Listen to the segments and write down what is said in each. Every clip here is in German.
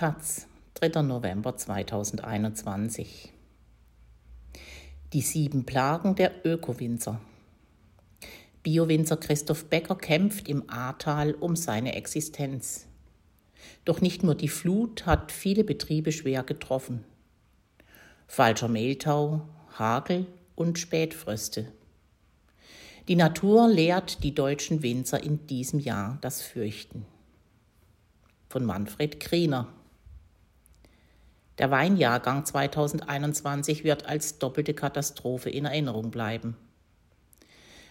Taz, 3. November 2021. Die sieben Plagen der Ökowinzer. Biowinzer Christoph Becker kämpft im Ahrtal um seine Existenz. Doch nicht nur die Flut hat viele Betriebe schwer getroffen. Falscher Mehltau, Hagel und Spätfröste. Die Natur lehrt die deutschen Winzer in diesem Jahr das Fürchten. Von Manfred Kriener. Der Weinjahrgang 2021 wird als doppelte Katastrophe in Erinnerung bleiben.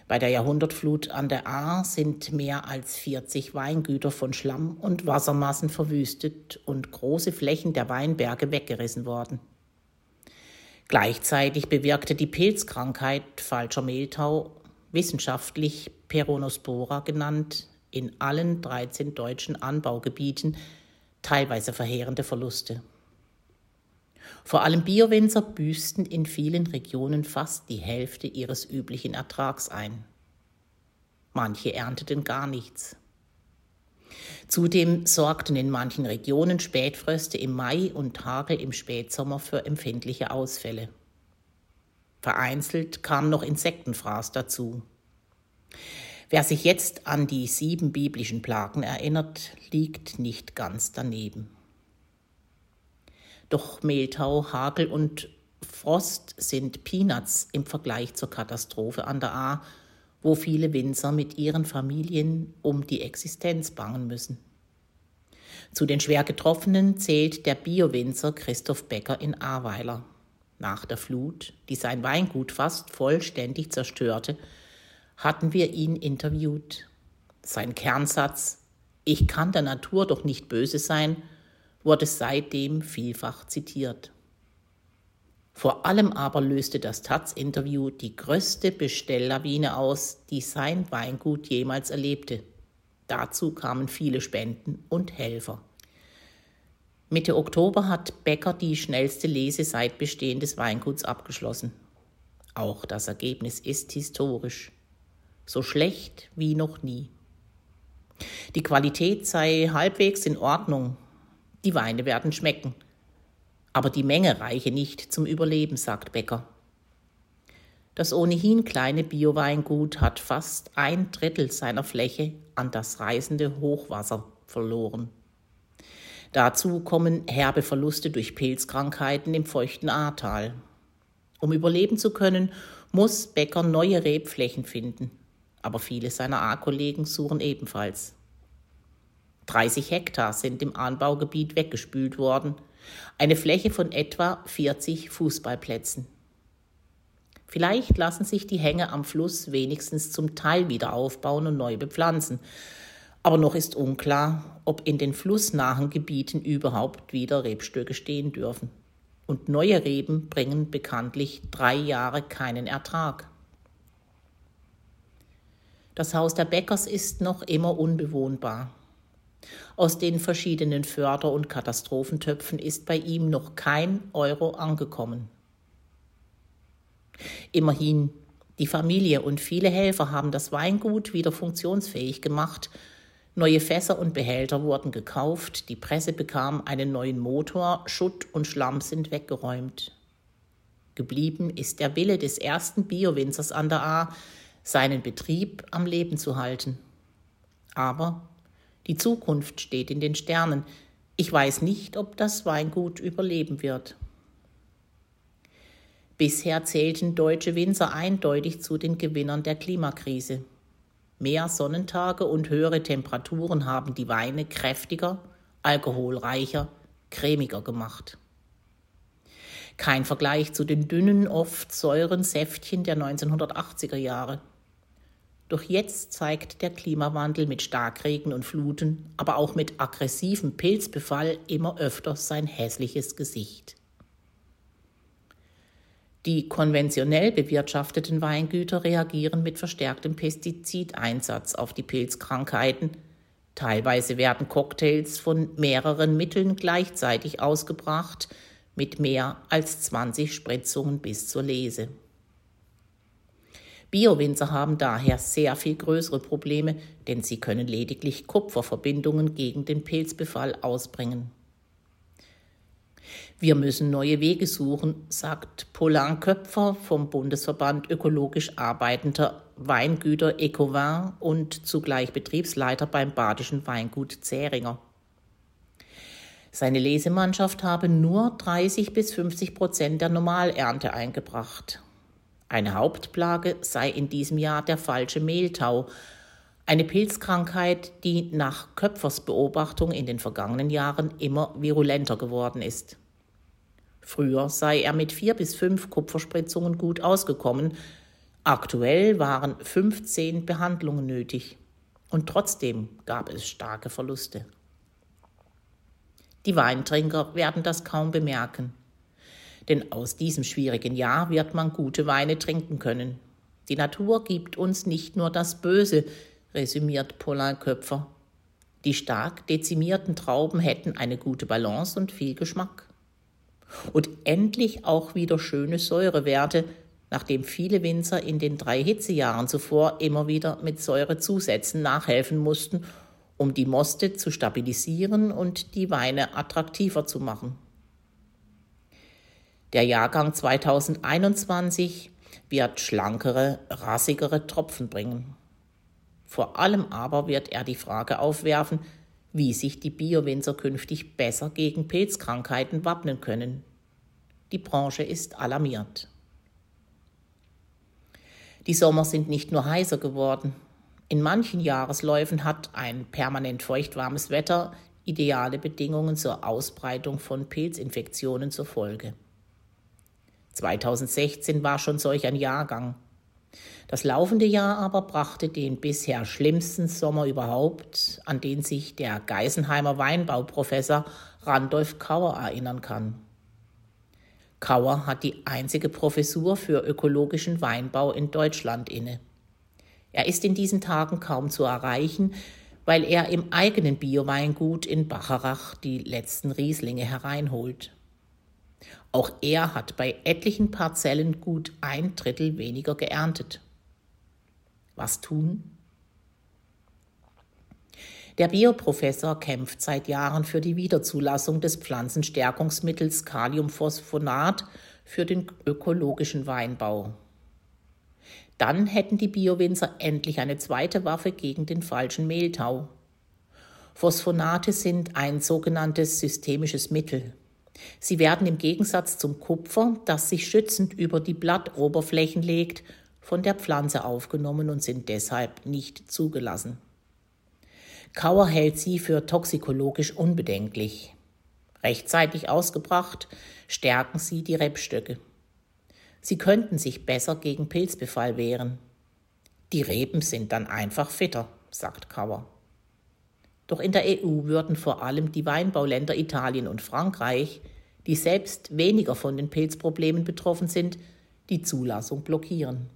Bei der Jahrhundertflut an der Ahr sind mehr als 40 Weingüter von Schlamm und Wassermassen verwüstet und große Flächen der Weinberge weggerissen worden. Gleichzeitig bewirkte die Pilzkrankheit falscher Mehltau, wissenschaftlich Peronospora genannt, in allen 13 deutschen Anbaugebieten teilweise verheerende Verluste. Vor allem Biowinzer büßten in vielen Regionen fast die Hälfte ihres üblichen Ertrags ein. Manche ernteten gar nichts. Zudem sorgten in manchen Regionen Spätfröste im Mai und Hagel im Spätsommer für empfindliche Ausfälle. Vereinzelt kam noch Insektenfraß dazu. Wer sich jetzt an die sieben biblischen Plagen erinnert, liegt nicht ganz daneben. Doch Mehltau, Hagel und Frost sind Peanuts im Vergleich zur Katastrophe an der A, wo viele Winzer mit ihren Familien um die Existenz bangen müssen. Zu den schwer Getroffenen zählt der Bio-Winzer Christoph Becker in Ahrweiler. Nach der Flut, die sein Weingut fast vollständig zerstörte, hatten wir ihn interviewt. Sein Kernsatz Ich kann der Natur doch nicht böse sein wurde seitdem vielfach zitiert. Vor allem aber löste das Taz-Interview die größte Bestelllawine aus, die sein Weingut jemals erlebte. Dazu kamen viele Spenden und Helfer. Mitte Oktober hat Becker die schnellste Lese seit Bestehen des Weinguts abgeschlossen. Auch das Ergebnis ist historisch. So schlecht wie noch nie. Die Qualität sei halbwegs in Ordnung, die Weine werden schmecken. Aber die Menge reiche nicht zum Überleben, sagt Becker. Das ohnehin kleine Bioweingut hat fast ein Drittel seiner Fläche an das reißende Hochwasser verloren. Dazu kommen herbe Verluste durch Pilzkrankheiten im feuchten Ahrtal. Um überleben zu können, muss Becker neue Rebflächen finden. Aber viele seiner A-Kollegen suchen ebenfalls. 30 Hektar sind im Anbaugebiet weggespült worden, eine Fläche von etwa 40 Fußballplätzen. Vielleicht lassen sich die Hänge am Fluss wenigstens zum Teil wieder aufbauen und neu bepflanzen. Aber noch ist unklar, ob in den flussnahen Gebieten überhaupt wieder Rebstöcke stehen dürfen. Und neue Reben bringen bekanntlich drei Jahre keinen Ertrag. Das Haus der Bäckers ist noch immer unbewohnbar. Aus den verschiedenen Förder- und Katastrophentöpfen ist bei ihm noch kein Euro angekommen. Immerhin, die Familie und viele Helfer haben das Weingut wieder funktionsfähig gemacht. Neue Fässer und Behälter wurden gekauft, die Presse bekam einen neuen Motor, Schutt und Schlamm sind weggeräumt. Geblieben ist der Wille des ersten Biowinzers an der A, seinen Betrieb am Leben zu halten. Aber die Zukunft steht in den Sternen. Ich weiß nicht, ob das Weingut überleben wird. Bisher zählten deutsche Winzer eindeutig zu den Gewinnern der Klimakrise. Mehr Sonnentage und höhere Temperaturen haben die Weine kräftiger, alkoholreicher, cremiger gemacht. Kein Vergleich zu den dünnen, oft säuren Säftchen der 1980er Jahre. Doch jetzt zeigt der Klimawandel mit Starkregen und Fluten, aber auch mit aggressivem Pilzbefall immer öfter sein hässliches Gesicht. Die konventionell bewirtschafteten Weingüter reagieren mit verstärktem Pestizideinsatz auf die Pilzkrankheiten. Teilweise werden Cocktails von mehreren Mitteln gleichzeitig ausgebracht, mit mehr als 20 Spritzungen bis zur Lese. Biowinzer haben daher sehr viel größere Probleme, denn sie können lediglich Kupferverbindungen gegen den Pilzbefall ausbringen. Wir müssen neue Wege suchen, sagt Paulin Köpfer vom Bundesverband ökologisch arbeitender Weingüter Ecovin und zugleich Betriebsleiter beim badischen Weingut Zähringer. Seine Lesemannschaft habe nur 30 bis 50 Prozent der Normalernte eingebracht. Eine Hauptplage sei in diesem Jahr der falsche Mehltau, eine Pilzkrankheit, die nach Köpfers Beobachtung in den vergangenen Jahren immer virulenter geworden ist. Früher sei er mit vier bis fünf Kupferspritzungen gut ausgekommen, aktuell waren 15 Behandlungen nötig und trotzdem gab es starke Verluste. Die Weintrinker werden das kaum bemerken, denn aus diesem schwierigen Jahr wird man gute Weine trinken können. Die Natur gibt uns nicht nur das Böse, resümiert Paulin Köpfer. Die stark dezimierten Trauben hätten eine gute Balance und viel Geschmack. Und endlich auch wieder schöne Säurewerte, nachdem viele Winzer in den drei Hitzejahren zuvor immer wieder mit Säurezusätzen nachhelfen mussten, um die Moste zu stabilisieren und die Weine attraktiver zu machen. Der Jahrgang 2021 wird schlankere, rassigere Tropfen bringen. Vor allem aber wird er die Frage aufwerfen, wie sich die Biowinzer künftig besser gegen Pilzkrankheiten wappnen können. Die Branche ist alarmiert. Die Sommer sind nicht nur heißer geworden. In manchen Jahresläufen hat ein permanent feuchtwarmes Wetter ideale Bedingungen zur Ausbreitung von Pilzinfektionen zur Folge. 2016 war schon solch ein Jahrgang. Das laufende Jahr aber brachte den bisher schlimmsten Sommer überhaupt, an den sich der Geisenheimer Weinbauprofessor Randolph Kauer erinnern kann. Kauer hat die einzige Professur für ökologischen Weinbau in Deutschland inne. Er ist in diesen Tagen kaum zu erreichen, weil er im eigenen Bioweingut in Bacharach die letzten Rieslinge hereinholt. Auch er hat bei etlichen Parzellen gut ein Drittel weniger geerntet. Was tun? Der Bioprofessor kämpft seit Jahren für die Wiederzulassung des Pflanzenstärkungsmittels Kaliumphosphonat für den ökologischen Weinbau. Dann hätten die Biowinzer endlich eine zweite Waffe gegen den falschen Mehltau. Phosphonate sind ein sogenanntes systemisches Mittel. Sie werden im Gegensatz zum Kupfer, das sich schützend über die Blattoberflächen legt, von der Pflanze aufgenommen und sind deshalb nicht zugelassen. Kauer hält sie für toxikologisch unbedenklich. Rechtzeitig ausgebracht stärken sie die Rebstöcke. Sie könnten sich besser gegen Pilzbefall wehren. Die Reben sind dann einfach fitter, sagt Kauer. Doch in der EU würden vor allem die Weinbauländer Italien und Frankreich, die selbst weniger von den Pilzproblemen betroffen sind, die Zulassung blockieren.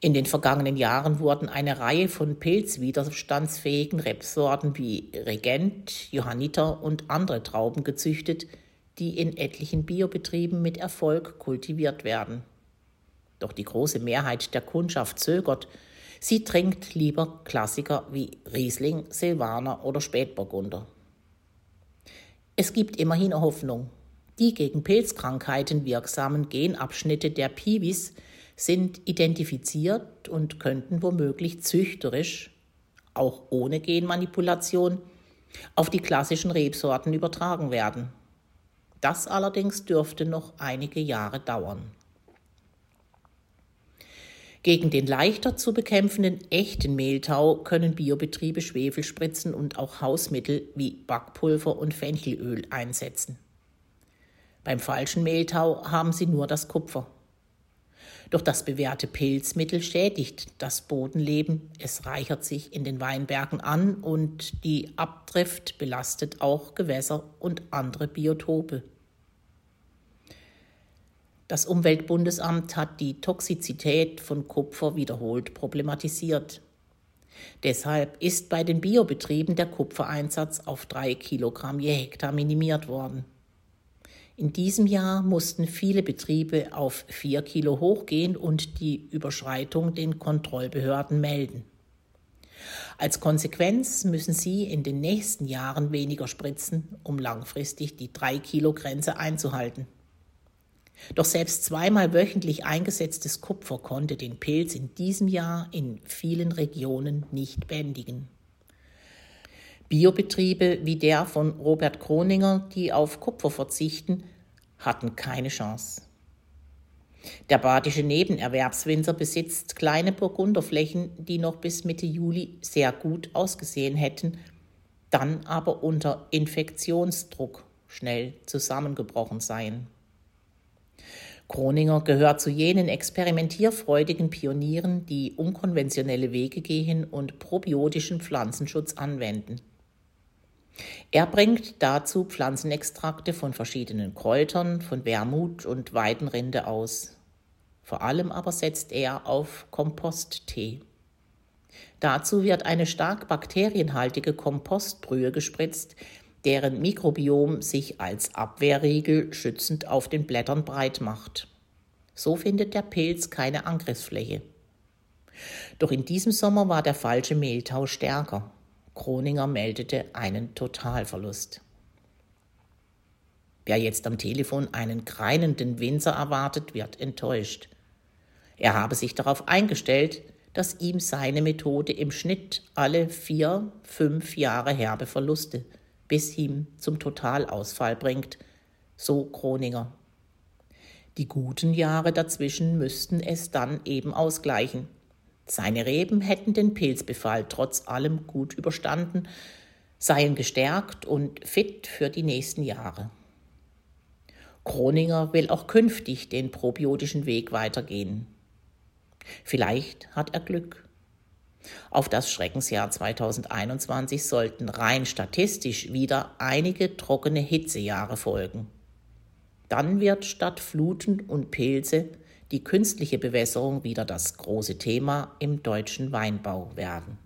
In den vergangenen Jahren wurden eine Reihe von pilzwiderstandsfähigen Rebsorten wie Regent, Johanniter und andere Trauben gezüchtet, die in etlichen Biobetrieben mit Erfolg kultiviert werden. Doch die große Mehrheit der Kundschaft zögert. Sie trinkt lieber Klassiker wie Riesling, Silvaner oder Spätburgunder. Es gibt immerhin Hoffnung. Die gegen Pilzkrankheiten wirksamen Genabschnitte der Piwis sind identifiziert und könnten womöglich züchterisch, auch ohne Genmanipulation, auf die klassischen Rebsorten übertragen werden. Das allerdings dürfte noch einige Jahre dauern. Gegen den leichter zu bekämpfenden echten Mehltau können Biobetriebe Schwefelspritzen und auch Hausmittel wie Backpulver und Fenchelöl einsetzen. Beim falschen Mehltau haben sie nur das Kupfer. Doch das bewährte Pilzmittel schädigt das Bodenleben, es reichert sich in den Weinbergen an und die Abdrift belastet auch Gewässer und andere Biotope. Das Umweltbundesamt hat die Toxizität von Kupfer wiederholt problematisiert. Deshalb ist bei den Biobetrieben der Kupfereinsatz auf drei Kilogramm je Hektar minimiert worden. In diesem Jahr mussten viele Betriebe auf vier Kilo hochgehen und die Überschreitung den Kontrollbehörden melden. Als Konsequenz müssen sie in den nächsten Jahren weniger spritzen, um langfristig die 3-Kilo-Grenze einzuhalten. Doch selbst zweimal wöchentlich eingesetztes Kupfer konnte den Pilz in diesem Jahr in vielen Regionen nicht bändigen. Biobetriebe wie der von Robert Kroninger, die auf Kupfer verzichten, hatten keine Chance. Der badische Nebenerwerbswinzer besitzt kleine Burgunderflächen, die noch bis Mitte Juli sehr gut ausgesehen hätten, dann aber unter Infektionsdruck schnell zusammengebrochen seien. Kroninger gehört zu jenen experimentierfreudigen Pionieren, die unkonventionelle Wege gehen und probiotischen Pflanzenschutz anwenden. Er bringt dazu Pflanzenextrakte von verschiedenen Kräutern, von Wermut und Weidenrinde aus. Vor allem aber setzt er auf Komposttee. Dazu wird eine stark bakterienhaltige Kompostbrühe gespritzt, deren Mikrobiom sich als Abwehrriegel schützend auf den Blättern breit macht. So findet der Pilz keine Angriffsfläche. Doch in diesem Sommer war der falsche Mehltau stärker. Kroninger meldete einen Totalverlust. Wer jetzt am Telefon einen greinenden Winzer erwartet, wird enttäuscht. Er habe sich darauf eingestellt, dass ihm seine Methode im Schnitt alle vier, fünf Jahre herbe Verluste bis hin zum Totalausfall bringt, so Kroninger. Die guten Jahre dazwischen müssten es dann eben ausgleichen. Seine Reben hätten den Pilzbefall trotz allem gut überstanden, seien gestärkt und fit für die nächsten Jahre. Kroninger will auch künftig den probiotischen Weg weitergehen. Vielleicht hat er Glück. Auf das Schreckensjahr 2021 sollten rein statistisch wieder einige trockene Hitzejahre folgen. Dann wird statt Fluten und Pilze die künstliche Bewässerung wieder das große Thema im deutschen Weinbau werden.